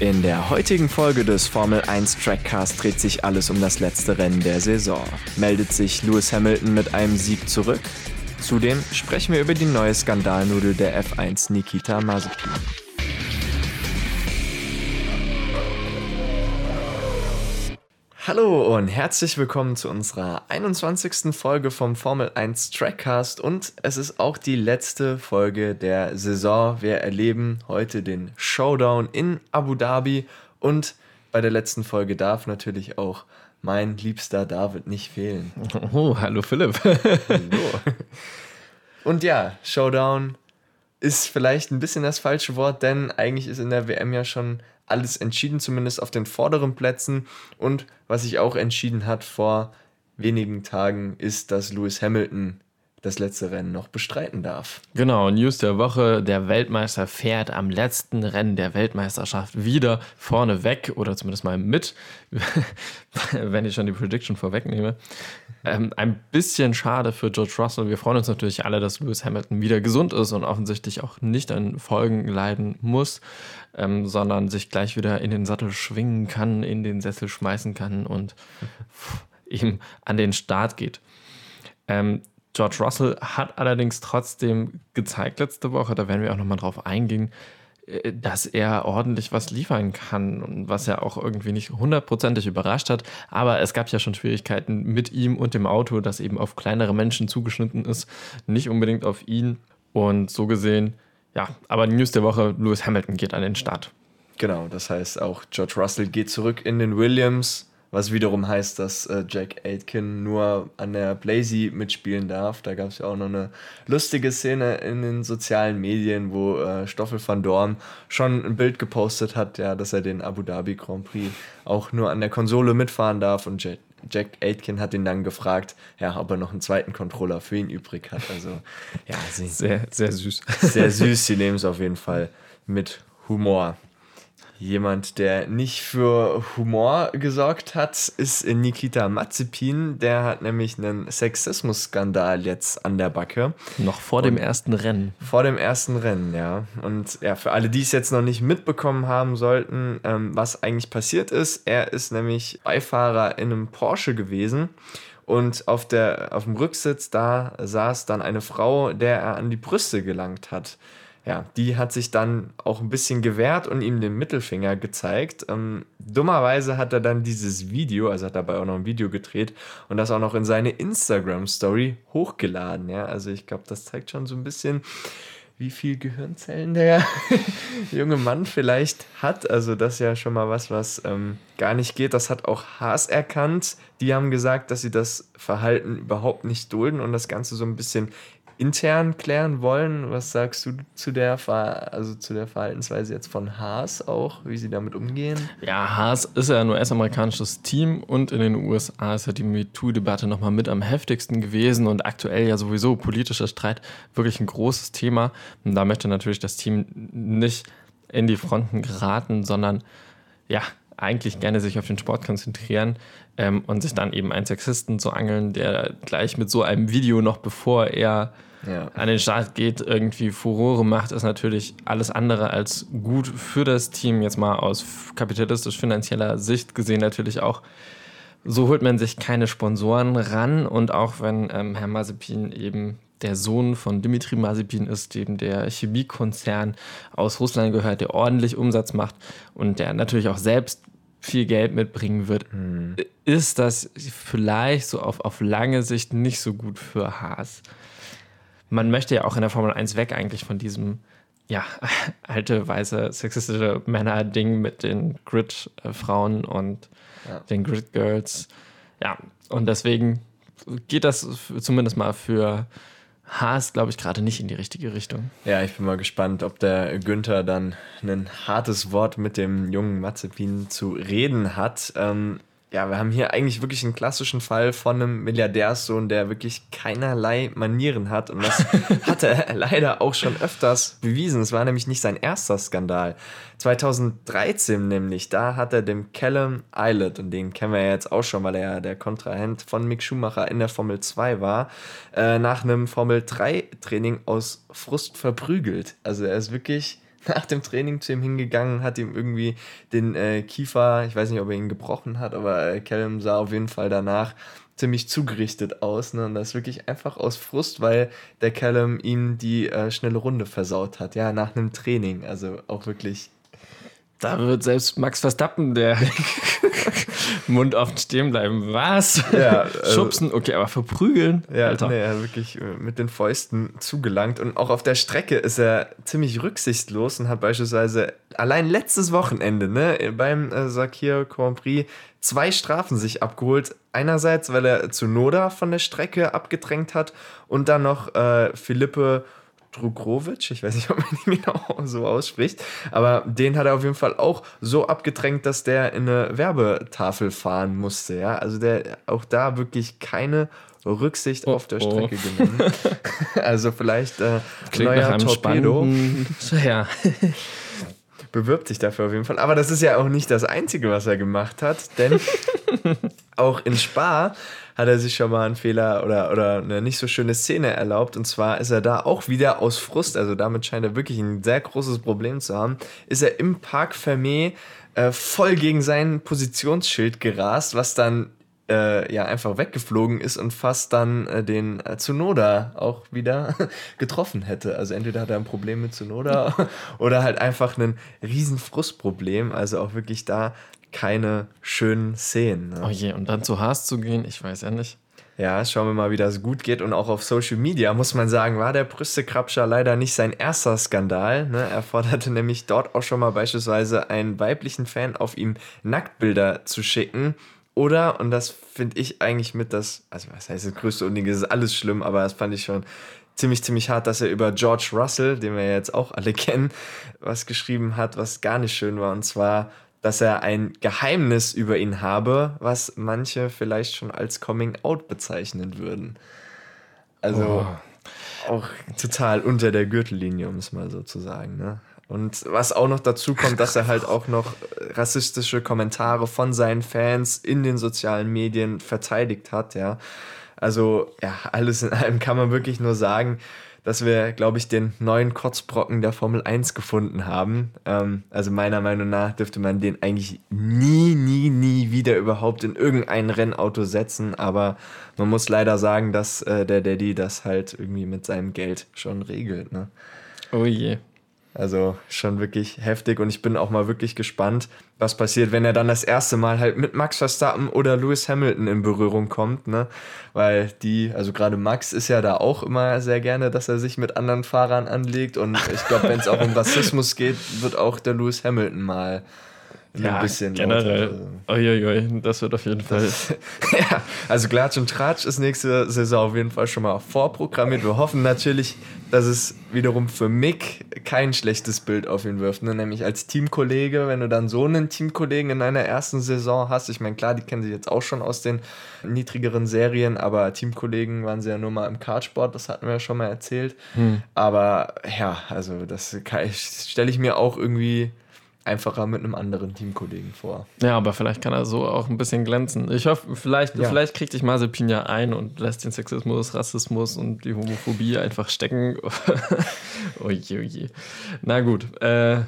In der heutigen Folge des Formel 1 Trackcast dreht sich alles um das letzte Rennen der Saison. Meldet sich Lewis Hamilton mit einem Sieg zurück? Zudem sprechen wir über die neue Skandalnudel der F1 Nikita Mazepin. Hallo und herzlich willkommen zu unserer 21. Folge vom Formel 1 Trackcast und es ist auch die letzte Folge der Saison. Wir erleben heute den Showdown in Abu Dhabi und bei der letzten Folge darf natürlich auch mein liebster David nicht fehlen. Oh, hallo Philipp. hallo. Und ja, Showdown ist vielleicht ein bisschen das falsche Wort, denn eigentlich ist in der WM ja schon alles entschieden, zumindest auf den vorderen Plätzen. Und was sich auch entschieden hat vor wenigen Tagen, ist, dass Lewis Hamilton das letzte Rennen noch bestreiten darf. Genau, News der Woche. Der Weltmeister fährt am letzten Rennen der Weltmeisterschaft wieder vorne weg oder zumindest mal mit, wenn ich schon die Prediction vorwegnehme. Ähm, ein bisschen schade für George Russell. Wir freuen uns natürlich alle, dass Lewis Hamilton wieder gesund ist und offensichtlich auch nicht an Folgen leiden muss, ähm, sondern sich gleich wieder in den Sattel schwingen kann, in den Sessel schmeißen kann und ihm an den Start geht. Ähm, George Russell hat allerdings trotzdem gezeigt letzte Woche, da werden wir auch nochmal drauf eingehen, dass er ordentlich was liefern kann und was er auch irgendwie nicht hundertprozentig überrascht hat. Aber es gab ja schon Schwierigkeiten mit ihm und dem Auto, das eben auf kleinere Menschen zugeschnitten ist, nicht unbedingt auf ihn. Und so gesehen, ja, aber News der Woche, Lewis Hamilton geht an den Start. Genau, das heißt auch George Russell geht zurück in den Williams was wiederum heißt, dass äh, Jack Aitken nur an der Blazy mitspielen darf. Da gab es ja auch noch eine lustige Szene in den sozialen Medien, wo äh, Stoffel van Dorn schon ein Bild gepostet hat, ja, dass er den Abu Dhabi Grand Prix auch nur an der Konsole mitfahren darf. Und Jack, Jack Aitken hat ihn dann gefragt, ja, ob er noch einen zweiten Controller für ihn übrig hat. Also, ja, sie, sehr, sehr süß. Sehr süß, sie nehmen es auf jeden Fall mit Humor. Jemand, der nicht für Humor gesorgt hat, ist Nikita Mazepin. Der hat nämlich einen Sexismus-Skandal jetzt an der Backe. Noch vor Und dem ersten Rennen. Vor dem ersten Rennen, ja. Und ja, für alle, die es jetzt noch nicht mitbekommen haben sollten, ähm, was eigentlich passiert ist, er ist nämlich Beifahrer in einem Porsche gewesen. Und auf, der, auf dem Rücksitz, da saß dann eine Frau, der er an die Brüste gelangt hat ja, die hat sich dann auch ein bisschen gewehrt und ihm den Mittelfinger gezeigt. Ähm, dummerweise hat er dann dieses Video, also hat dabei auch noch ein Video gedreht und das auch noch in seine Instagram-Story hochgeladen. Ja, also ich glaube, das zeigt schon so ein bisschen, wie viel Gehirnzellen der junge Mann vielleicht hat. Also das ist ja schon mal was, was ähm, gar nicht geht. Das hat auch Haas erkannt. Die haben gesagt, dass sie das Verhalten überhaupt nicht dulden und das Ganze so ein bisschen intern klären wollen. Was sagst du zu der, Ver also zu der Verhaltensweise jetzt von Haas auch, wie sie damit umgehen? Ja, Haas ist ja ein US-amerikanisches Team und in den USA ist ja die MeToo-Debatte nochmal mit am heftigsten gewesen und aktuell ja sowieso politischer Streit wirklich ein großes Thema. Und da möchte natürlich das Team nicht in die Fronten geraten, sondern ja, eigentlich gerne sich auf den Sport konzentrieren ähm, und sich dann eben einen Sexisten zu angeln, der gleich mit so einem Video noch bevor er ja. an den Start geht, irgendwie Furore macht, ist natürlich alles andere als gut für das Team. Jetzt mal aus kapitalistisch-finanzieller Sicht gesehen natürlich auch. So holt man sich keine Sponsoren ran und auch wenn ähm, Herr Mazepin eben der Sohn von Dimitri Mazepin ist, dem der Chemiekonzern aus Russland gehört, der ordentlich Umsatz macht und der natürlich auch selbst viel Geld mitbringen wird, mhm. ist das vielleicht so auf, auf lange Sicht nicht so gut für Haas man möchte ja auch in der Formel 1 weg eigentlich von diesem, ja, alte, weiße, sexistische Männer-Ding mit den Grid-Frauen und ja. den Grid-Girls. Ja, und deswegen geht das zumindest mal für Haas, glaube ich, gerade nicht in die richtige Richtung. Ja, ich bin mal gespannt, ob der Günther dann ein hartes Wort mit dem jungen Mazepin zu reden hat. Ähm, ja, wir haben hier eigentlich wirklich einen klassischen Fall von einem Milliardärssohn, der wirklich keinerlei Manieren hat. Und das hat er leider auch schon öfters bewiesen. Es war nämlich nicht sein erster Skandal. 2013 nämlich, da hat er dem Callum Eilert, und den kennen wir ja jetzt auch schon, weil er ja der Kontrahent von Mick Schumacher in der Formel 2 war, äh, nach einem Formel 3 Training aus Frust verprügelt. Also er ist wirklich nach dem Training zu ihm hingegangen, hat ihm irgendwie den äh, Kiefer, ich weiß nicht, ob er ihn gebrochen hat, aber äh, Callum sah auf jeden Fall danach ziemlich zugerichtet aus. Ne? Und das wirklich einfach aus Frust, weil der Callum ihm die äh, schnelle Runde versaut hat. Ja, nach einem Training. Also auch wirklich. Da wird selbst Max Verstappen der Mund offen stehen bleiben. Was? Ja, also, Schubsen, okay, aber verprügeln? Ja, Alter. nee, er wirklich äh, mit den Fäusten zugelangt. Und auch auf der Strecke ist er ziemlich rücksichtslos und hat beispielsweise allein letztes Wochenende ne, beim äh, Sakir Grand Prix zwei Strafen sich abgeholt. Einerseits, weil er zu Noda von der Strecke abgedrängt hat und dann noch äh, Philippe Drugrovic, ich weiß nicht, ob man ihn genau so ausspricht, aber den hat er auf jeden Fall auch so abgedrängt, dass der in eine Werbetafel fahren musste. Ja, also der auch da wirklich keine Rücksicht oh, auf der oh. Strecke oh. genommen. also vielleicht äh, Klingt neuer nach Torpedo. Ja. Bewirbt sich dafür auf jeden Fall. Aber das ist ja auch nicht das Einzige, was er gemacht hat, denn auch in Spa hat er sich schon mal einen Fehler oder, oder eine nicht so schöne Szene erlaubt. Und zwar ist er da auch wieder aus Frust, also damit scheint er wirklich ein sehr großes Problem zu haben, ist er im Park Fermé äh, voll gegen sein Positionsschild gerast, was dann äh, ja einfach weggeflogen ist und fast dann äh, den äh, Tsunoda auch wieder getroffen hätte. Also entweder hat er ein Problem mit Tsunoda oder halt einfach ein riesen Frustproblem. Also auch wirklich da keine schönen Szenen. Ne? Oh je, und dann zu Haas zu gehen, ich weiß ja nicht. Ja, schauen wir mal, wie das gut geht. Und auch auf Social Media muss man sagen, war der Brüstekrabscher leider nicht sein erster Skandal. Ne? Er forderte nämlich dort auch schon mal beispielsweise einen weiblichen Fan auf ihm Nacktbilder zu schicken. Oder, und das finde ich eigentlich mit das, also was heißt das größte Unding, es ist alles schlimm, aber das fand ich schon ziemlich, ziemlich hart, dass er über George Russell, den wir ja jetzt auch alle kennen, was geschrieben hat, was gar nicht schön war. Und zwar dass er ein Geheimnis über ihn habe, was manche vielleicht schon als Coming Out bezeichnen würden. Also oh. auch total unter der Gürtellinie, um es mal so zu sagen. Ne? Und was auch noch dazu kommt, dass er halt auch noch rassistische Kommentare von seinen Fans in den sozialen Medien verteidigt hat, ja. Also, ja, alles in allem kann man wirklich nur sagen, dass wir, glaube ich, den neuen Kotzbrocken der Formel 1 gefunden haben. Ähm, also meiner Meinung nach dürfte man den eigentlich nie, nie, nie wieder überhaupt in irgendein Rennauto setzen. Aber man muss leider sagen, dass äh, der Daddy das halt irgendwie mit seinem Geld schon regelt. Ne? Oh je. Also schon wirklich heftig und ich bin auch mal wirklich gespannt, was passiert, wenn er dann das erste Mal halt mit Max Verstappen oder Lewis Hamilton in Berührung kommt, ne? Weil die, also gerade Max ist ja da auch immer sehr gerne, dass er sich mit anderen Fahrern anlegt und ich glaube, wenn es auch um Rassismus geht, wird auch der Lewis Hamilton mal ja, ein bisschen generell. Uiuiui, das wird auf jeden Fall. Das, ja, also Glatsch und Tratsch ist nächste Saison auf jeden Fall schon mal vorprogrammiert. Wir hoffen natürlich, dass es wiederum für Mick kein schlechtes Bild auf ihn wirft. Ne? Nämlich als Teamkollege, wenn du dann so einen Teamkollegen in deiner ersten Saison hast. Ich meine, klar, die kennen sich jetzt auch schon aus den niedrigeren Serien, aber Teamkollegen waren sie ja nur mal im Kartsport, das hatten wir ja schon mal erzählt. Hm. Aber ja, also das stelle ich mir auch irgendwie einfacher mit einem anderen Teamkollegen vor. Ja, aber vielleicht kann er so auch ein bisschen glänzen. Ich hoffe, vielleicht, ja. vielleicht kriegt dich Mazepin ja ein und lässt den Sexismus, Rassismus und die Homophobie einfach stecken. oje, oje. Na gut. Äh,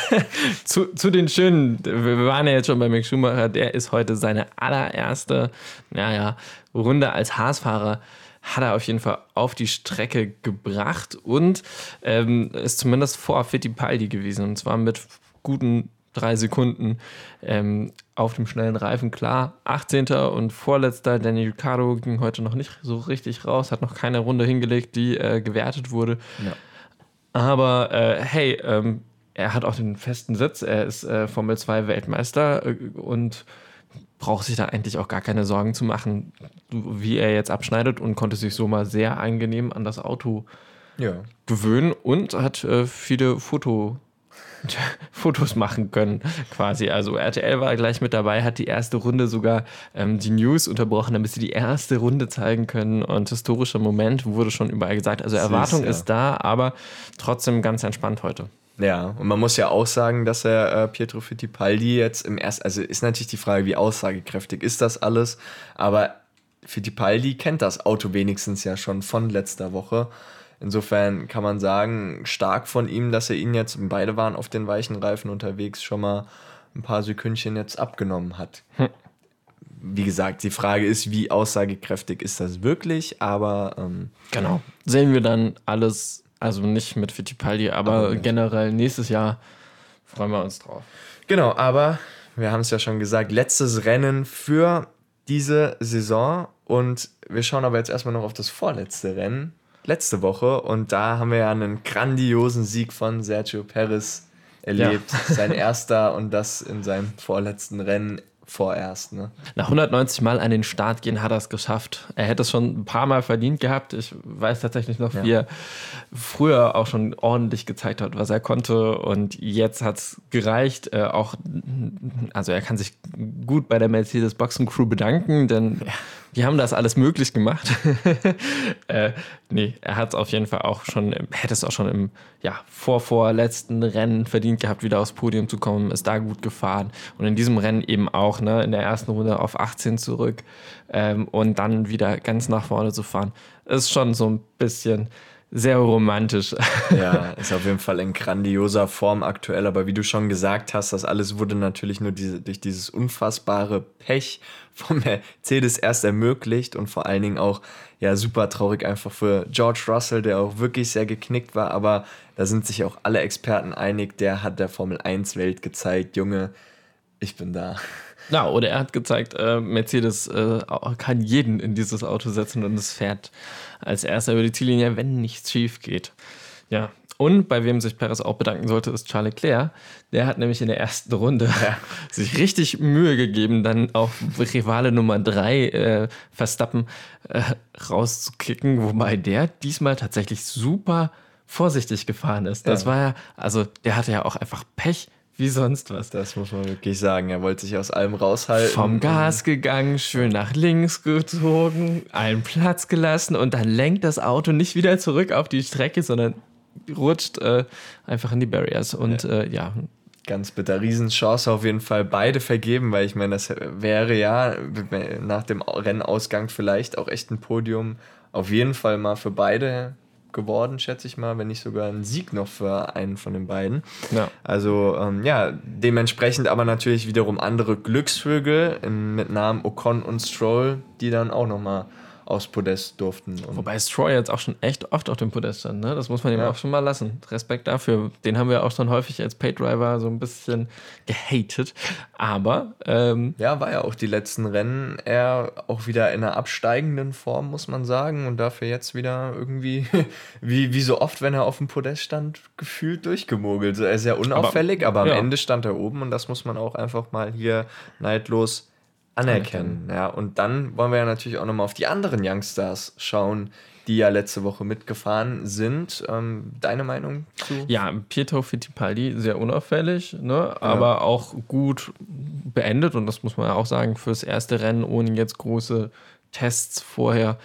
zu, zu den schönen, wir waren ja jetzt schon bei Mick Schumacher, der ist heute seine allererste, naja, Runde als Haasfahrer hat er auf jeden Fall auf die Strecke gebracht und ähm, ist zumindest vor Fittipaldi gewesen und zwar mit guten drei Sekunden ähm, auf dem schnellen Reifen. Klar, 18. und vorletzter Danny Ricciardo ging heute noch nicht so richtig raus, hat noch keine Runde hingelegt, die äh, gewertet wurde. Ja. Aber äh, hey, ähm, er hat auch den festen Sitz, er ist äh, Formel 2 Weltmeister äh, und braucht sich da eigentlich auch gar keine Sorgen zu machen, wie er jetzt abschneidet und konnte sich so mal sehr angenehm an das Auto ja. gewöhnen und hat äh, viele Foto Fotos machen können, quasi. Also RTL war gleich mit dabei, hat die erste Runde sogar ähm, die News unterbrochen, damit sie die erste Runde zeigen können. Und historischer Moment wurde schon überall gesagt. Also Erwartung ist, ja. ist da, aber trotzdem ganz entspannt heute. Ja, und man muss ja auch sagen, dass er äh, Pietro Fittipaldi jetzt im ersten, also ist natürlich die Frage, wie aussagekräftig ist das alles, aber Fittipaldi kennt das Auto wenigstens ja schon von letzter Woche insofern kann man sagen, stark von ihm, dass er ihn jetzt, beide waren auf den weichen Reifen unterwegs, schon mal ein paar Sekündchen jetzt abgenommen hat. Hm. Wie gesagt, die Frage ist, wie aussagekräftig ist das wirklich, aber. Ähm, genau. Sehen wir dann alles, also nicht mit Fittipaldi, aber, aber generell nächstes Jahr freuen wir uns drauf. Genau, aber wir haben es ja schon gesagt, letztes Rennen für diese Saison und wir schauen aber jetzt erstmal noch auf das vorletzte Rennen letzte Woche und da haben wir ja einen grandiosen Sieg von Sergio Perez erlebt. Ja. Sein erster und das in seinem vorletzten Rennen vorerst. Ne? Nach 190 Mal an den Start gehen hat er es geschafft. Er hätte es schon ein paar Mal verdient gehabt. Ich weiß tatsächlich noch, ja. wie er früher auch schon ordentlich gezeigt hat, was er konnte. Und jetzt hat es gereicht. Äh, auch, also er kann sich gut bei der Mercedes Boxen Crew bedanken, denn ja die haben das alles möglich gemacht. äh, nee, er hat es auf jeden Fall auch schon, hätte es auch schon im ja, vorvorletzten Rennen verdient gehabt, wieder aufs Podium zu kommen, ist da gut gefahren. Und in diesem Rennen eben auch, ne, in der ersten Runde auf 18 zurück ähm, und dann wieder ganz nach vorne zu fahren. Ist schon so ein bisschen sehr romantisch. Ja, ist auf jeden Fall in grandioser Form aktuell, aber wie du schon gesagt hast, das alles wurde natürlich nur diese, durch dieses unfassbare Pech vom Mercedes erst ermöglicht und vor allen Dingen auch ja super traurig einfach für George Russell, der auch wirklich sehr geknickt war, aber da sind sich auch alle Experten einig, der hat der Formel 1 Welt gezeigt, Junge, ich bin da. Ja, oder er hat gezeigt, äh, Mercedes äh, kann jeden in dieses Auto setzen und es fährt als erster über die Ziellinie, wenn nichts schief geht. Ja, und bei wem sich Perez auch bedanken sollte, ist Charles Leclerc. Der hat nämlich in der ersten Runde ja. sich richtig Mühe gegeben, dann auch Rivale Nummer 3 äh, Verstappen äh, rauszukicken, wobei der diesmal tatsächlich super vorsichtig gefahren ist. Das ja. war ja, also der hatte ja auch einfach Pech wie sonst was. Das muss man wirklich sagen. Er wollte sich aus allem raushalten. Vom Gas gegangen, schön nach links gezogen, einen Platz gelassen und dann lenkt das Auto nicht wieder zurück auf die Strecke, sondern rutscht äh, einfach in die Barriers. Und ja. Äh, ja. Ganz bitter. Riesenchance auf jeden Fall beide vergeben, weil ich meine, das wäre ja nach dem Rennausgang vielleicht auch echt ein Podium auf jeden Fall mal für beide geworden, schätze ich mal, wenn nicht sogar ein Sieg noch für einen von den beiden. Ja. Also ähm, ja, dementsprechend aber natürlich wiederum andere Glücksvögel mit Namen Ocon und Stroll, die dann auch nochmal aufs Podest durften. Wobei Stroy jetzt auch schon echt oft auf dem Podest stand, ne? Das muss man ihm ja. auch schon mal lassen. Respekt dafür. Den haben wir auch schon häufig als Paydriver so ein bisschen gehatet. Aber ähm, ja, war ja auch die letzten Rennen eher auch wieder in einer absteigenden Form, muss man sagen. Und dafür jetzt wieder irgendwie, wie, wie so oft, wenn er auf dem Podest stand, gefühlt durchgemogelt. Er ist ja unauffällig, aber, aber am ja. Ende stand er oben und das muss man auch einfach mal hier neidlos anerkennen. Ja, und dann wollen wir ja natürlich auch nochmal auf die anderen Youngstars schauen, die ja letzte Woche mitgefahren sind. Ähm, deine Meinung zu? Ja, Pietro Fittipaldi sehr unauffällig, ne? aber ja. auch gut beendet und das muss man ja auch sagen, fürs erste Rennen ohne jetzt große Tests vorher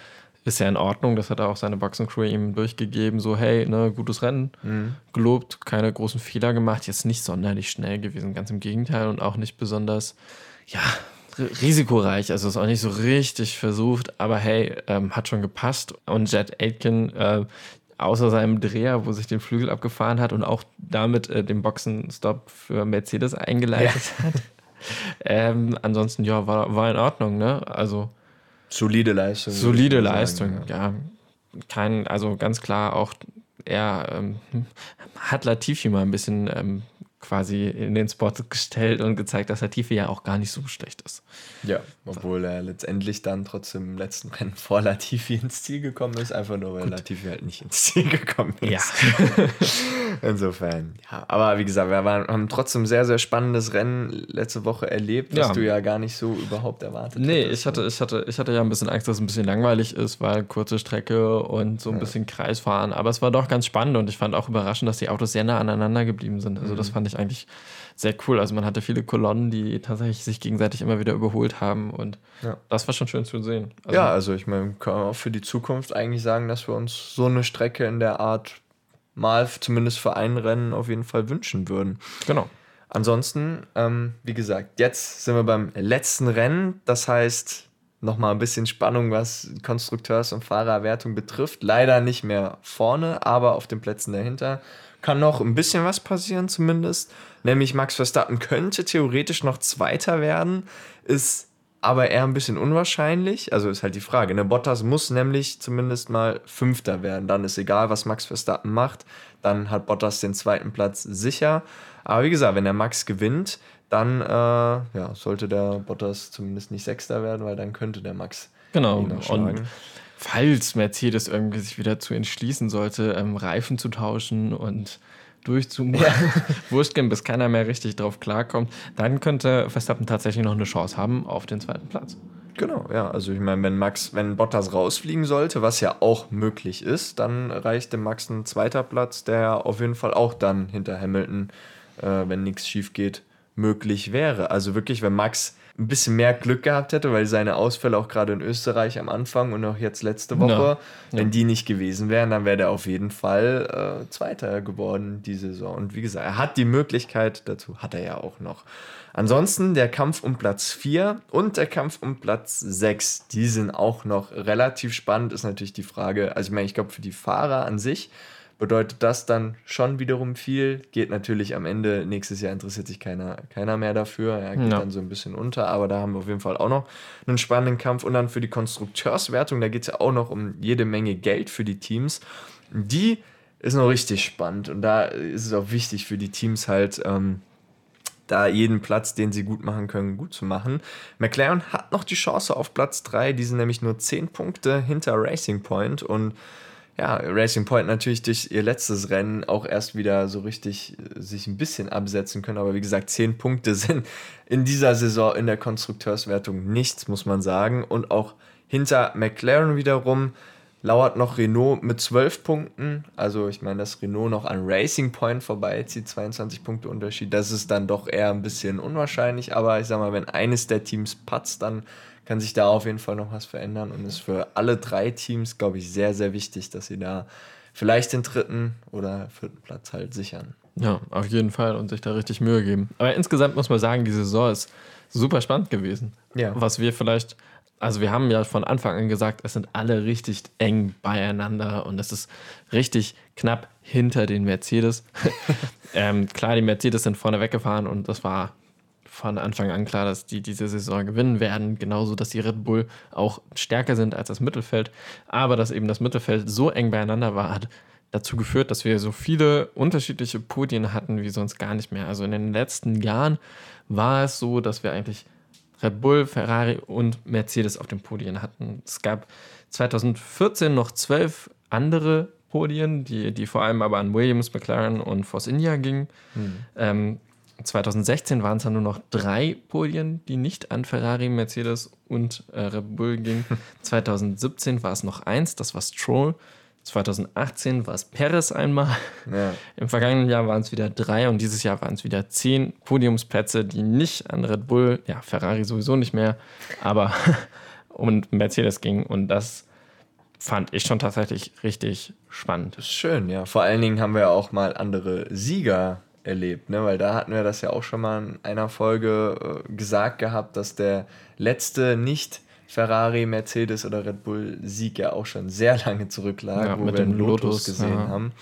ist ja in Ordnung. Das hat auch seine Boxencrew ihm durchgegeben. So, hey, ne, gutes Rennen, mhm. gelobt, keine großen Fehler gemacht. Jetzt nicht sonderlich schnell gewesen, ganz im Gegenteil und auch nicht besonders, ja, risikoreich, also ist auch nicht so richtig versucht, aber hey, ähm, hat schon gepasst. Und Jet Aitken, äh, außer seinem Dreher, wo sich den Flügel abgefahren hat und auch damit äh, den Boxenstopp für Mercedes eingeleitet ja. hat. Ähm, ansonsten, ja, war, war in Ordnung, ne? Also. Solide Leistung. Solide Leistung, sagen, ja. ja. Kein, also ganz klar auch, er ähm, hat Latifi mal ein bisschen ähm, quasi in den Spot gestellt und gezeigt, dass Latifi ja auch gar nicht so schlecht ist. Ja, obwohl er letztendlich dann trotzdem im letzten Rennen vor Latifi ins Ziel gekommen ist, einfach nur weil Gut. Latifi halt nicht ins Ziel gekommen ist. Ja. Insofern, ja. Aber wie gesagt, wir waren, haben trotzdem sehr, sehr spannendes Rennen letzte Woche erlebt, was ja. du ja gar nicht so überhaupt erwartet Nee, hättest, ich hatte, ich, hatte, ich hatte ja ein bisschen Angst, dass es ein bisschen langweilig ist, weil kurze Strecke und so ein ja. bisschen Kreisfahren. Aber es war doch ganz spannend und ich fand auch überraschend, dass die Autos sehr nah aneinander geblieben sind. Also mhm. das fand ich eigentlich sehr cool. Also man hatte viele Kolonnen, die tatsächlich sich gegenseitig immer wieder überholt haben und ja. das war schon schön zu sehen. Also ja, also ich meine, kann man auch für die Zukunft eigentlich sagen, dass wir uns so eine Strecke in der Art mal zumindest für ein Rennen auf jeden Fall wünschen würden. Genau. Ansonsten, ähm, wie gesagt, jetzt sind wir beim letzten Rennen. Das heißt, nochmal ein bisschen Spannung, was Konstrukteurs- und Fahrerwertung betrifft. Leider nicht mehr vorne, aber auf den Plätzen dahinter kann noch ein bisschen was passieren zumindest. Nämlich Max Verstappen könnte theoretisch noch Zweiter werden, ist aber eher ein bisschen unwahrscheinlich. Also ist halt die Frage. Ne? Bottas muss nämlich zumindest mal Fünfter werden. Dann ist egal, was Max Verstappen macht. Dann hat Bottas den zweiten Platz sicher. Aber wie gesagt, wenn der Max gewinnt, dann äh, ja, sollte der Bottas zumindest nicht Sechster werden, weil dann könnte der Max genau. Und falls Mercedes irgendwie sich wieder zu entschließen sollte, ähm, Reifen zu tauschen und durchzumachen, ja. Wurstgehen, bis keiner mehr richtig drauf klarkommt, dann könnte Verstappen tatsächlich noch eine Chance haben auf den zweiten Platz. Genau, ja. Also ich meine, wenn Max, wenn Bottas rausfliegen sollte, was ja auch möglich ist, dann reicht dem Max ein zweiter Platz, der auf jeden Fall auch dann hinter Hamilton, äh, wenn nichts schief geht, möglich wäre. Also wirklich, wenn Max ein bisschen mehr Glück gehabt hätte, weil seine Ausfälle auch gerade in Österreich am Anfang und auch jetzt letzte Woche, ja. wenn die nicht gewesen wären, dann wäre der auf jeden Fall äh, Zweiter geworden die Saison. Und wie gesagt, er hat die Möglichkeit dazu, hat er ja auch noch. Ansonsten der Kampf um Platz 4 und der Kampf um Platz 6, die sind auch noch relativ spannend, ist natürlich die Frage, also ich meine, ich glaube für die Fahrer an sich bedeutet das dann schon wiederum viel. Geht natürlich am Ende, nächstes Jahr interessiert sich keiner, keiner mehr dafür. Er geht ja. dann so ein bisschen unter, aber da haben wir auf jeden Fall auch noch einen spannenden Kampf. Und dann für die Konstrukteurswertung, da geht es ja auch noch um jede Menge Geld für die Teams. Die ist noch richtig spannend und da ist es auch wichtig für die Teams halt. Ähm, da jeden Platz, den sie gut machen können, gut zu machen. McLaren hat noch die Chance auf Platz 3, die sind nämlich nur 10 Punkte hinter Racing Point und ja, Racing Point natürlich durch ihr letztes Rennen auch erst wieder so richtig äh, sich ein bisschen absetzen können. Aber wie gesagt, zehn Punkte sind in dieser Saison in der Konstrukteurswertung nichts, muss man sagen. Und auch hinter McLaren wiederum lauert noch Renault mit 12 Punkten. Also ich meine, dass Renault noch an Racing Point vorbeizieht, 22 Punkte Unterschied, das ist dann doch eher ein bisschen unwahrscheinlich. Aber ich sag mal, wenn eines der Teams patzt, dann kann sich da auf jeden Fall noch was verändern und ist für alle drei Teams, glaube ich, sehr, sehr wichtig, dass sie da vielleicht den dritten oder vierten Platz halt sichern. Ja, auf jeden Fall und sich da richtig Mühe geben. Aber insgesamt muss man sagen, die Saison ist super spannend gewesen. Ja. Was wir vielleicht, also wir haben ja von Anfang an gesagt, es sind alle richtig eng beieinander und es ist richtig knapp hinter den Mercedes. ähm, klar, die Mercedes sind vorne weggefahren und das war von Anfang an klar, dass die diese Saison gewinnen werden. Genauso, dass die Red Bull auch stärker sind als das Mittelfeld. Aber dass eben das Mittelfeld so eng beieinander war, hat dazu geführt, dass wir so viele unterschiedliche Podien hatten wie sonst gar nicht mehr. Also in den letzten Jahren war es so, dass wir eigentlich Red Bull, Ferrari und Mercedes auf den Podien hatten. Es gab 2014 noch zwölf andere Podien, die, die vor allem aber an Williams, McLaren und Force India gingen. Mhm. Ähm, 2016 waren es dann nur noch drei Podien, die nicht an Ferrari, Mercedes und äh, Red Bull gingen. 2017 war es noch eins, das war Stroll. 2018 war es Perez einmal. Ja. Im vergangenen Jahr waren es wieder drei und dieses Jahr waren es wieder zehn Podiumsplätze, die nicht an Red Bull, ja, Ferrari sowieso nicht mehr, aber und Mercedes gingen. Und das fand ich schon tatsächlich richtig spannend. Das ist schön, ja. Vor allen Dingen haben wir auch mal andere Sieger erlebt, ne? weil da hatten wir das ja auch schon mal in einer Folge äh, gesagt gehabt, dass der letzte nicht Ferrari, Mercedes oder Red Bull Sieg ja auch schon sehr lange zurücklag, ja, wo wir den Lotus, Lotus gesehen ja. haben.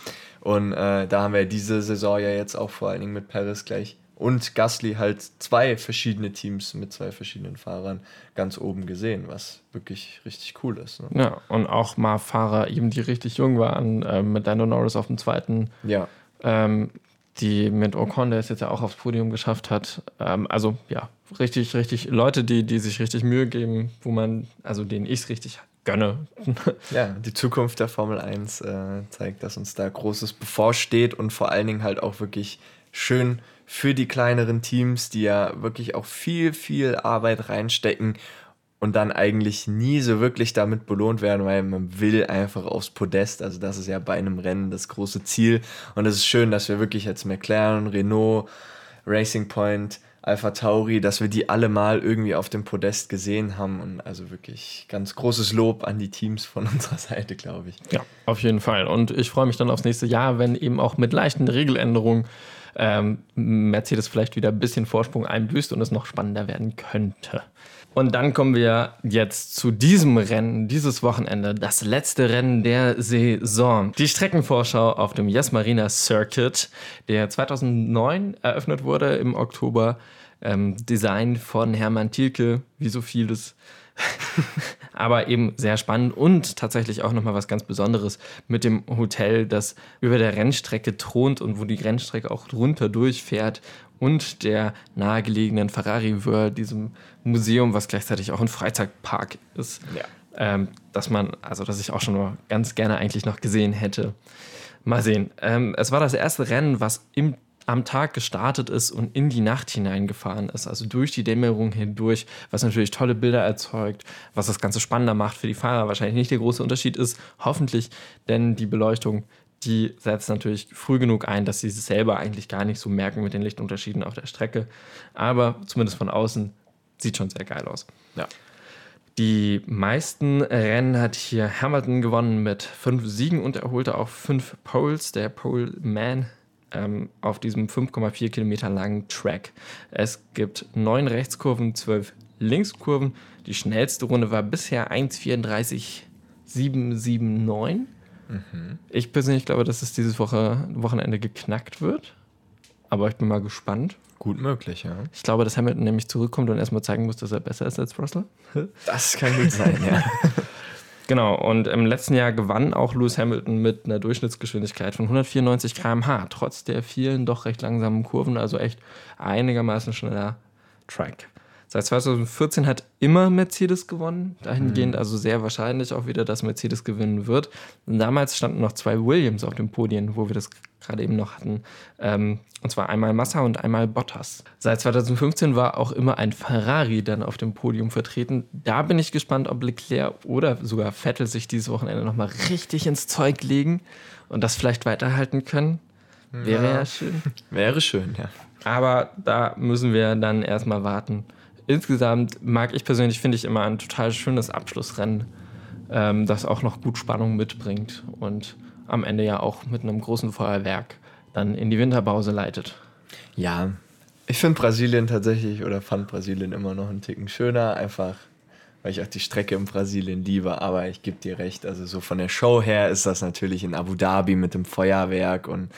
Und äh, da haben wir diese Saison ja jetzt auch vor allen Dingen mit Paris gleich und Gasly halt zwei verschiedene Teams mit zwei verschiedenen Fahrern ganz oben gesehen, was wirklich richtig cool ist. Ne? Ja, und auch mal Fahrer eben, die richtig jung waren, äh, mit Lando Norris auf dem zweiten. Ja. Ähm, die mit Ocon, der es jetzt ja auch aufs Podium geschafft hat. Ähm, also ja, richtig, richtig Leute, die, die sich richtig Mühe geben, wo man, also denen ich es richtig gönne. ja, die Zukunft der Formel 1 äh, zeigt, dass uns da Großes bevorsteht und vor allen Dingen halt auch wirklich schön für die kleineren Teams, die ja wirklich auch viel, viel Arbeit reinstecken und dann eigentlich nie so wirklich damit belohnt werden, weil man will einfach aufs Podest. Also das ist ja bei einem Rennen das große Ziel. Und es ist schön, dass wir wirklich jetzt McLaren, Renault, Racing Point, Alpha Tauri, dass wir die alle mal irgendwie auf dem Podest gesehen haben. Und also wirklich ganz großes Lob an die Teams von unserer Seite, glaube ich. Ja, auf jeden Fall. Und ich freue mich dann aufs nächste Jahr, wenn eben auch mit leichten Regeländerungen ähm, Mercedes vielleicht wieder ein bisschen Vorsprung einbüßt und es noch spannender werden könnte. Und dann kommen wir jetzt zu diesem Rennen, dieses Wochenende, das letzte Rennen der Saison. Die Streckenvorschau auf dem Yes Marina Circuit, der 2009 eröffnet wurde im Oktober. Ähm, Design von Hermann Thielke, wie so vieles. Aber eben sehr spannend und tatsächlich auch nochmal was ganz Besonderes mit dem Hotel, das über der Rennstrecke thront und wo die Rennstrecke auch drunter durchfährt und der nahegelegenen Ferrari World, diesem Museum, was gleichzeitig auch ein Freizeitpark ist. Ja. Ähm, dass man, also dass ich auch schon mal ganz gerne eigentlich noch gesehen hätte. Mal sehen. Ähm, es war das erste Rennen, was im, am Tag gestartet ist und in die Nacht hineingefahren ist, also durch die Dämmerung hindurch, was natürlich tolle Bilder erzeugt, was das Ganze spannender macht für die Fahrer. Wahrscheinlich nicht der große Unterschied ist, hoffentlich, denn die Beleuchtung die setzt natürlich früh genug ein, dass sie es selber eigentlich gar nicht so merken mit den Lichtunterschieden auf der Strecke. Aber zumindest von außen sieht schon sehr geil aus. Ja. Die meisten Rennen hat hier Hamilton gewonnen mit fünf Siegen und er holte auch fünf Poles. Der Pole Man ähm, auf diesem 5,4 Kilometer langen Track. Es gibt neun Rechtskurven, zwölf Linkskurven. Die schnellste Runde war bisher 1,34,779. Mhm. Ich persönlich glaube, dass es dieses Woche, Wochenende geknackt wird. Aber ich bin mal gespannt. Gut möglich, ja. Ich glaube, dass Hamilton nämlich zurückkommt und erstmal zeigen muss, dass er besser ist als Russell. Das kann gut sein, ja. Genau, und im letzten Jahr gewann auch Lewis Hamilton mit einer Durchschnittsgeschwindigkeit von 194 km/h, trotz der vielen doch recht langsamen Kurven, also echt einigermaßen schneller Track. Seit 2014 hat immer Mercedes gewonnen. Dahingehend mhm. also sehr wahrscheinlich auch wieder, dass Mercedes gewinnen wird. Und damals standen noch zwei Williams auf dem Podien, wo wir das gerade eben noch hatten. Ähm, und zwar einmal Massa und einmal Bottas. Seit 2015 war auch immer ein Ferrari dann auf dem Podium vertreten. Da bin ich gespannt, ob Leclerc oder sogar Vettel sich dieses Wochenende nochmal richtig ins Zeug legen und das vielleicht weiterhalten können. Wäre ja, ja schön. Wäre schön, ja. Aber da müssen wir dann erstmal warten insgesamt mag ich persönlich, finde ich immer ein total schönes Abschlussrennen, ähm, das auch noch gut Spannung mitbringt und am Ende ja auch mit einem großen Feuerwerk dann in die Winterpause leitet. Ja, ich finde Brasilien tatsächlich oder fand Brasilien immer noch einen Ticken schöner, einfach weil ich auch die Strecke in Brasilien liebe, aber ich gebe dir recht, also so von der Show her ist das natürlich in Abu Dhabi mit dem Feuerwerk und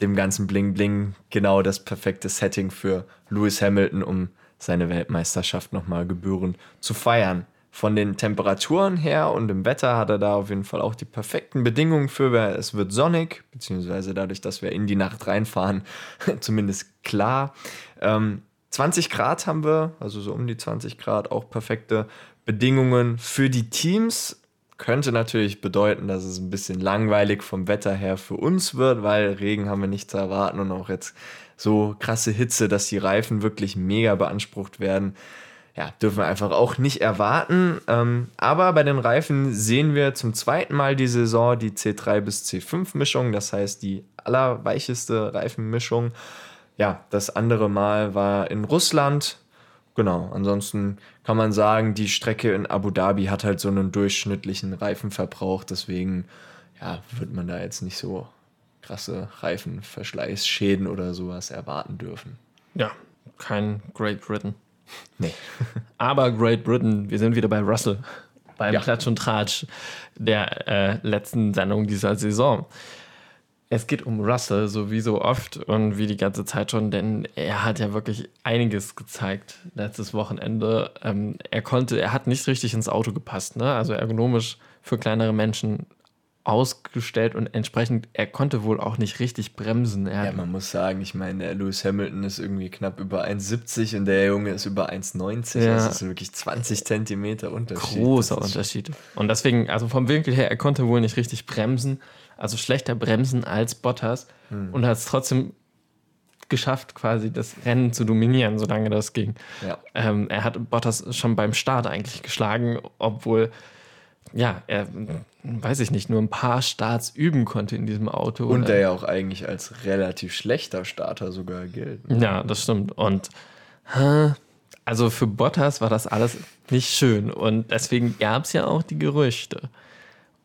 dem ganzen Bling Bling genau das perfekte Setting für Lewis Hamilton, um seine Weltmeisterschaft nochmal gebührend zu feiern. Von den Temperaturen her und dem Wetter hat er da auf jeden Fall auch die perfekten Bedingungen für. Es wird sonnig, beziehungsweise dadurch, dass wir in die Nacht reinfahren, zumindest klar. Ähm, 20 Grad haben wir, also so um die 20 Grad, auch perfekte Bedingungen für die Teams. Könnte natürlich bedeuten, dass es ein bisschen langweilig vom Wetter her für uns wird, weil Regen haben wir nicht zu erwarten und auch jetzt so krasse Hitze, dass die Reifen wirklich mega beansprucht werden. Ja, dürfen wir einfach auch nicht erwarten. Ähm, aber bei den Reifen sehen wir zum zweiten Mal die Saison die C3 bis C5 Mischung, das heißt die allerweicheste Reifenmischung. Ja, das andere Mal war in Russland. Genau, ansonsten kann man sagen, die Strecke in Abu Dhabi hat halt so einen durchschnittlichen Reifenverbrauch, deswegen ja, wird man da jetzt nicht so krasse Reifenverschleißschäden oder sowas erwarten dürfen. Ja, kein Great Britain. Nee. Aber Great Britain, wir sind wieder bei Russell, beim ja. Klatsch und Tratsch der äh, letzten Sendung dieser Saison. Es geht um Russell, so wie so oft und wie die ganze Zeit schon, denn er hat ja wirklich einiges gezeigt letztes Wochenende. Ähm, er konnte, er hat nicht richtig ins Auto gepasst, ne? Also ergonomisch für kleinere Menschen ausgestellt und entsprechend, er konnte wohl auch nicht richtig bremsen. Er ja, man muss sagen, ich meine, der Lewis Hamilton ist irgendwie knapp über 1,70 und der Junge ist über 1,90. Ja. Das ist wirklich 20 Zentimeter Unterschied. Großer Unterschied. Und deswegen, also vom Winkel her, er konnte wohl nicht richtig bremsen, also schlechter bremsen als Bottas hm. und hat es trotzdem geschafft, quasi das Rennen zu dominieren, solange das ging. Ja. Ähm, er hat Bottas schon beim Start eigentlich geschlagen, obwohl ja, er, weiß ich nicht, nur ein paar Starts üben konnte in diesem Auto. Und der ja auch eigentlich als relativ schlechter Starter sogar gilt. Ne? Ja, das stimmt. Und also für Bottas war das alles nicht schön. Und deswegen gab es ja auch die Gerüchte,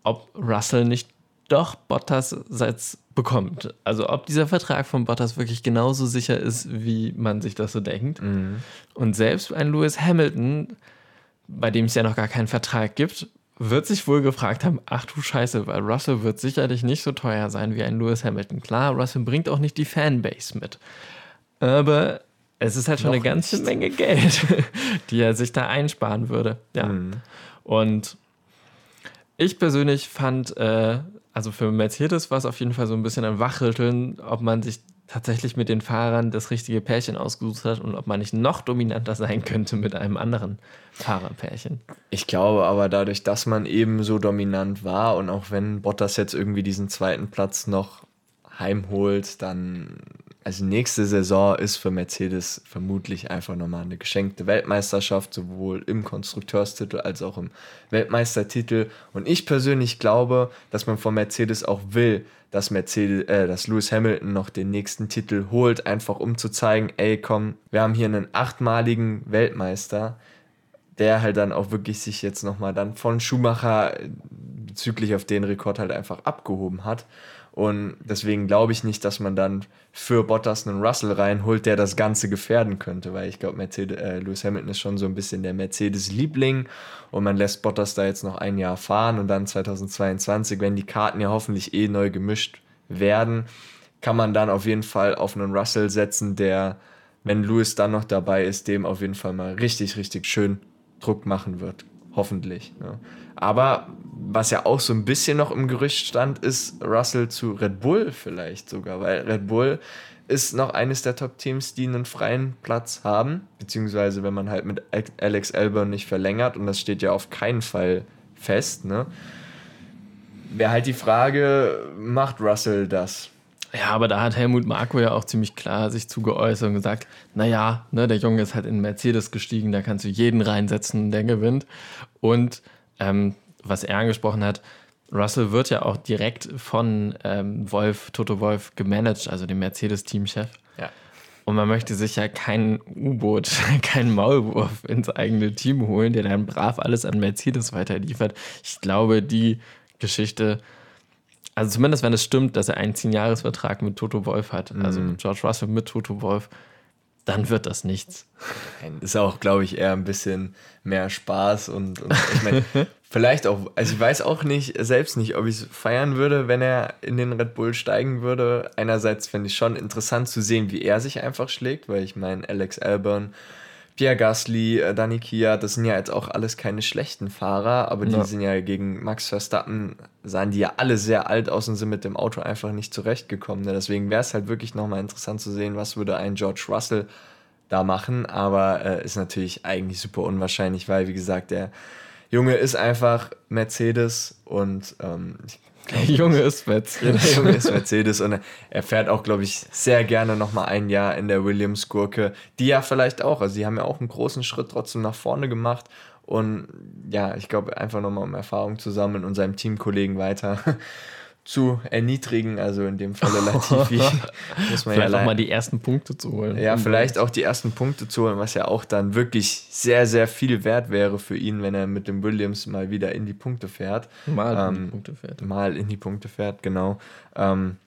ob Russell nicht doch Bottas jetzt bekommt. Also ob dieser Vertrag von Bottas wirklich genauso sicher ist, wie man sich das so denkt. Mhm. Und selbst ein Lewis Hamilton, bei dem es ja noch gar keinen Vertrag gibt, wird sich wohl gefragt haben, ach du Scheiße, weil Russell wird sicherlich nicht so teuer sein wie ein Lewis Hamilton. Klar, Russell bringt auch nicht die Fanbase mit. Aber es ist halt schon noch eine ganze nicht. Menge Geld, die er sich da einsparen würde. Ja. Mhm. Und ich persönlich fand, äh, also für Mercedes war es auf jeden Fall so ein bisschen ein Wachrütteln, ob man sich tatsächlich mit den Fahrern das richtige Pärchen ausgesucht hat und ob man nicht noch dominanter sein könnte mit einem anderen Fahrerpärchen. Ich glaube aber dadurch, dass man eben so dominant war und auch wenn Bottas jetzt irgendwie diesen zweiten Platz noch heimholt, dann also nächste Saison ist für Mercedes vermutlich einfach nochmal eine geschenkte Weltmeisterschaft, sowohl im Konstrukteurstitel als auch im Weltmeistertitel. Und ich persönlich glaube, dass man von Mercedes auch will, dass Mercedes, äh, dass Lewis Hamilton noch den nächsten Titel holt, einfach um zu zeigen, ey, komm, wir haben hier einen achtmaligen Weltmeister, der halt dann auch wirklich sich jetzt nochmal dann von Schumacher bezüglich auf den Rekord halt einfach abgehoben hat. Und deswegen glaube ich nicht, dass man dann für Bottas einen Russell reinholt, der das Ganze gefährden könnte, weil ich glaube, äh, Lewis Hamilton ist schon so ein bisschen der Mercedes-Liebling und man lässt Bottas da jetzt noch ein Jahr fahren und dann 2022, wenn die Karten ja hoffentlich eh neu gemischt werden, kann man dann auf jeden Fall auf einen Russell setzen, der, wenn Lewis dann noch dabei ist, dem auf jeden Fall mal richtig, richtig schön Druck machen wird. Hoffentlich. Ja. Aber was ja auch so ein bisschen noch im Gerücht stand, ist Russell zu Red Bull vielleicht sogar, weil Red Bull ist noch eines der Top-Teams, die einen freien Platz haben, beziehungsweise wenn man halt mit Alex Albon nicht verlängert und das steht ja auf keinen Fall fest, ne? Wäre halt die Frage, macht Russell das? Ja, aber da hat Helmut Marko ja auch ziemlich klar sich zugeäußert und gesagt, naja, ne, der Junge ist halt in Mercedes gestiegen, da kannst du jeden reinsetzen, der gewinnt. Und ähm, was er angesprochen hat, Russell wird ja auch direkt von ähm, Wolf, Toto Wolf gemanagt, also dem Mercedes-Teamchef. Ja. Und man möchte sich ja kein U-Boot, keinen Maulwurf ins eigene Team holen, der dann brav alles an Mercedes weiterliefert. Ich glaube, die Geschichte, also zumindest wenn es stimmt, dass er einen 10-Jahres-Vertrag mit Toto Wolf hat, also mhm. also mit George Russell mit Toto Wolf, dann wird das nichts. Ist auch, glaube ich, eher ein bisschen mehr Spaß und, und ich meine, vielleicht auch, also ich weiß auch nicht, selbst nicht, ob ich es feiern würde, wenn er in den Red Bull steigen würde. Einerseits finde ich schon interessant zu sehen, wie er sich einfach schlägt, weil ich meine, Alex Albon Pierre Gasly, äh, Dani Kia, das sind ja jetzt auch alles keine schlechten Fahrer, aber die ja. sind ja gegen Max Verstappen, sahen die ja alle sehr alt aus und sind mit dem Auto einfach nicht zurechtgekommen. Ne? Deswegen wäre es halt wirklich nochmal interessant zu sehen, was würde ein George Russell da machen, aber äh, ist natürlich eigentlich super unwahrscheinlich, weil, wie gesagt, der Junge ist einfach Mercedes und ähm, ich der Junge ist Mercedes. Der Junge ist Mercedes und er fährt auch, glaube ich, sehr gerne nochmal ein Jahr in der Williams-Gurke, die ja vielleicht auch, also die haben ja auch einen großen Schritt trotzdem nach vorne gemacht und ja, ich glaube, einfach nochmal um Erfahrung zu sammeln und seinem Teamkollegen weiter zu erniedrigen, also in dem Falle Latifi. muss man vielleicht ja auch mal die ersten Punkte zu holen. Ja, vielleicht auch die ersten Punkte zu holen, was ja auch dann wirklich sehr, sehr viel wert wäre für ihn, wenn er mit dem Williams mal wieder in die Punkte fährt. Mal ähm, in die ähm, Punkte fährt. Mal in die Punkte fährt, genau. Ähm,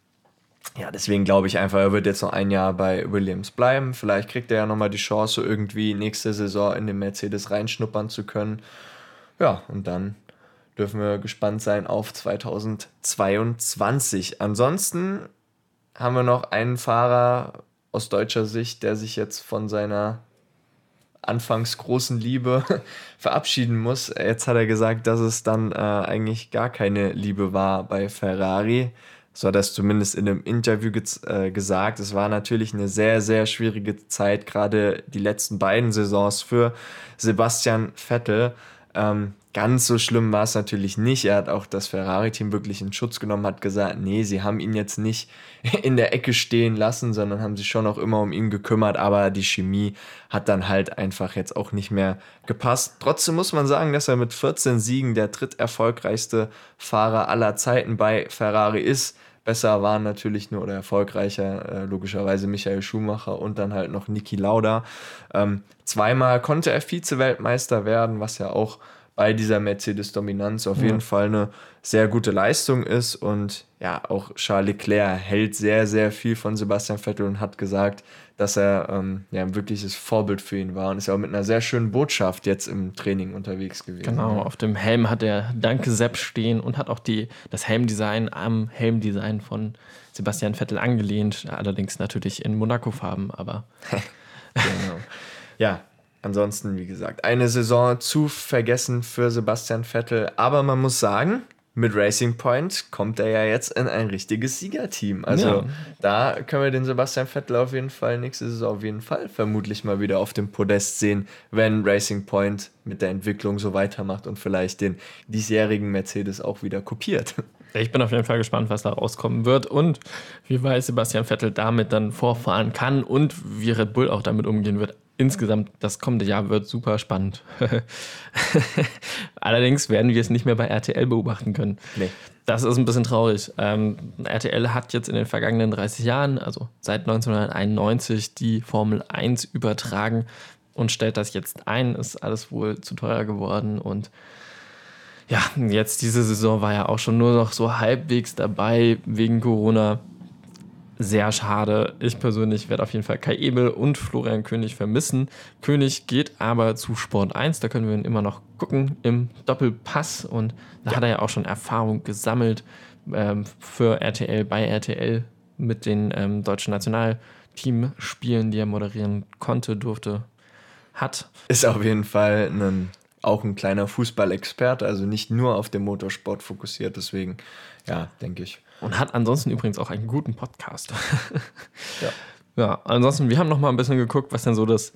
ja, deswegen glaube ich einfach, er wird jetzt noch ein Jahr bei Williams bleiben. Vielleicht kriegt er ja nochmal die Chance, irgendwie nächste Saison in den Mercedes reinschnuppern zu können. Ja, und dann dürfen wir gespannt sein auf 2022. Ansonsten haben wir noch einen Fahrer aus deutscher Sicht, der sich jetzt von seiner anfangs großen Liebe verabschieden muss. Jetzt hat er gesagt, dass es dann äh, eigentlich gar keine Liebe war bei Ferrari. So hat er es zumindest in einem Interview ge äh, gesagt. Es war natürlich eine sehr, sehr schwierige Zeit, gerade die letzten beiden Saisons für Sebastian Vettel. Ähm, Ganz so schlimm war es natürlich nicht. Er hat auch das Ferrari-Team wirklich in Schutz genommen, hat gesagt, nee, sie haben ihn jetzt nicht in der Ecke stehen lassen, sondern haben sich schon auch immer um ihn gekümmert. Aber die Chemie hat dann halt einfach jetzt auch nicht mehr gepasst. Trotzdem muss man sagen, dass er mit 14 Siegen der dritterfolgreichste Fahrer aller Zeiten bei Ferrari ist. Besser waren natürlich nur oder erfolgreicher äh, logischerweise Michael Schumacher und dann halt noch Niki Lauda. Ähm, zweimal konnte er Vize-Weltmeister werden, was ja auch bei dieser Mercedes-Dominanz auf ja. jeden Fall eine sehr gute Leistung ist. Und ja, auch Charles Leclerc hält sehr, sehr viel von Sebastian Vettel und hat gesagt, dass er ähm, ja, ein wirkliches Vorbild für ihn war und ist ja auch mit einer sehr schönen Botschaft jetzt im Training unterwegs gewesen. Genau, auf dem Helm hat er Danke Sepp stehen und hat auch die, das Helmdesign am Helmdesign von Sebastian Vettel angelehnt, allerdings natürlich in Monaco-Farben, aber. genau. Ja, ansonsten, wie gesagt, eine Saison zu vergessen für Sebastian Vettel, aber man muss sagen, mit Racing Point kommt er ja jetzt in ein richtiges Siegerteam. Also ja. da können wir den Sebastian Vettel auf jeden Fall nächste Saison auf jeden Fall vermutlich mal wieder auf dem Podest sehen, wenn Racing Point mit der Entwicklung so weitermacht und vielleicht den diesjährigen Mercedes auch wieder kopiert. Ich bin auf jeden Fall gespannt, was da rauskommen wird und wie weit Sebastian Vettel damit dann vorfahren kann und wie Red Bull auch damit umgehen wird. Insgesamt, das kommende Jahr wird super spannend. Allerdings werden wir es nicht mehr bei RTL beobachten können. Nee. Das ist ein bisschen traurig. Ähm, RTL hat jetzt in den vergangenen 30 Jahren, also seit 1991, die Formel 1 übertragen und stellt das jetzt ein. Ist alles wohl zu teuer geworden und ja, jetzt diese Saison war ja auch schon nur noch so halbwegs dabei wegen Corona. Sehr schade. Ich persönlich werde auf jeden Fall Kai Ebel und Florian König vermissen. König geht aber zu Sport 1, da können wir ihn immer noch gucken im Doppelpass und da ja. hat er ja auch schon Erfahrung gesammelt ähm, für RTL, bei RTL mit den ähm, deutschen Nationalteamspielen, die er moderieren konnte, durfte, hat. Ist auf jeden Fall ein auch ein kleiner Fußballexperte, also nicht nur auf den Motorsport fokussiert. Deswegen, ja, denke ich. Und hat ansonsten übrigens auch einen guten Podcast. ja. Ja, ansonsten, wir haben noch mal ein bisschen geguckt, was denn so das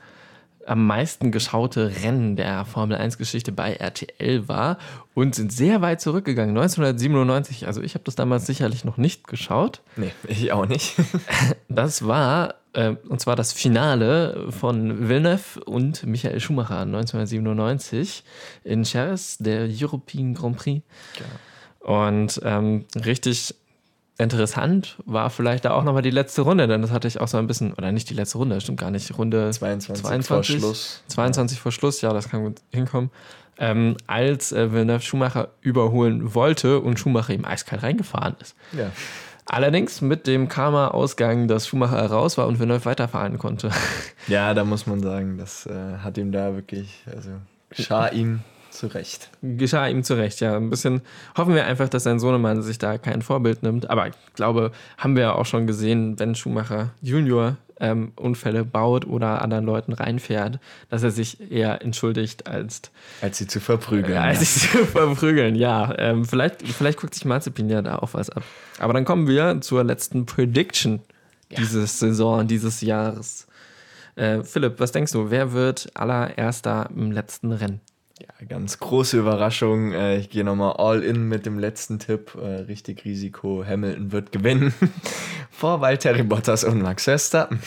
am meisten geschaute Rennen der Formel 1-Geschichte bei RTL war und sind sehr weit zurückgegangen. 1997, also ich habe das damals sicherlich noch nicht geschaut. Nee, ich auch nicht. das war äh, und zwar das Finale von Villeneuve und Michael Schumacher 1997 in Cheres, der European Grand Prix. Ja. Und ähm, richtig interessant war vielleicht da auch nochmal die letzte Runde, denn das hatte ich auch so ein bisschen, oder nicht die letzte Runde, stimmt gar nicht, Runde 22, 22 vor Schluss. 22 ja. vor Schluss, ja, das kann gut hinkommen. Ähm, als äh, Villeneuve Schumacher überholen wollte und Schumacher ihm eiskalt reingefahren ist. Ja. Allerdings mit dem Karma-Ausgang, dass Schumacher raus war und Villeneuve weiterfahren konnte. Ja, da muss man sagen, das äh, hat ihm da wirklich, also geschah ihm zurecht. Geschah ihm zurecht, ja. Ein bisschen hoffen wir einfach, dass sein Sohnemann sich da kein Vorbild nimmt. Aber ich glaube, haben wir ja auch schon gesehen, wenn Schumacher Junior ähm, Unfälle baut oder anderen Leuten reinfährt, dass er sich eher entschuldigt, als, als sie zu verprügeln. Äh, als ja. sie zu verprügeln, ja. Ähm, vielleicht, vielleicht guckt sich Marzipin ja da auch was ab. Aber dann kommen wir zur letzten Prediction ja. dieses Saison, dieses Jahres. Äh, Philipp, was denkst du, wer wird allererster im letzten Rennen? Ja, ganz große Überraschung. Äh, ich gehe nochmal all in mit dem letzten Tipp. Äh, richtig Risiko. Hamilton wird gewinnen vor Valtteri Bottas und Max Verstappen.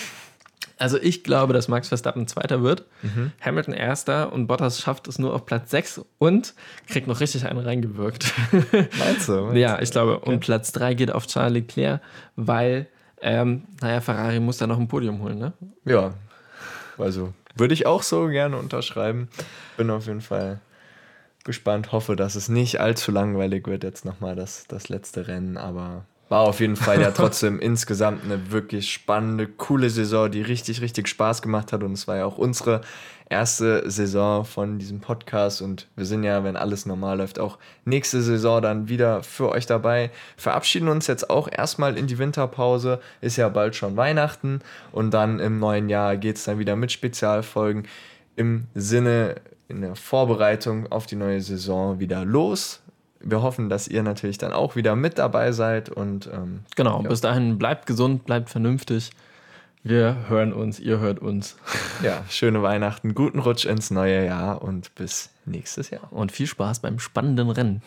Also ich glaube, dass Max Verstappen Zweiter wird, mhm. Hamilton Erster und Bottas schafft es nur auf Platz 6 und kriegt noch richtig einen reingewirkt. Meinst du? Meinst ja, ich glaube. Okay. Und Platz 3 geht auf Charles Leclerc, weil, ähm, naja, Ferrari muss da noch ein Podium holen, ne? Ja, also würde ich auch so gerne unterschreiben. Bin auf jeden Fall gespannt. Hoffe, dass es nicht allzu langweilig wird jetzt nochmal das, das letzte Rennen. Aber war auf jeden Fall ja trotzdem insgesamt eine wirklich spannende, coole Saison, die richtig, richtig Spaß gemacht hat. Und es war ja auch unsere erste Saison von diesem Podcast und wir sind ja, wenn alles normal läuft, auch nächste Saison dann wieder für euch dabei. Verabschieden uns jetzt auch erstmal in die Winterpause, ist ja bald schon Weihnachten und dann im neuen Jahr geht es dann wieder mit Spezialfolgen im Sinne in der Vorbereitung auf die neue Saison wieder los. Wir hoffen, dass ihr natürlich dann auch wieder mit dabei seid und ähm, genau, ja. bis dahin bleibt gesund, bleibt vernünftig. Wir hören uns, ihr hört uns. Ja, schöne Weihnachten, guten Rutsch ins neue Jahr und bis nächstes Jahr. Und viel Spaß beim spannenden Rennen.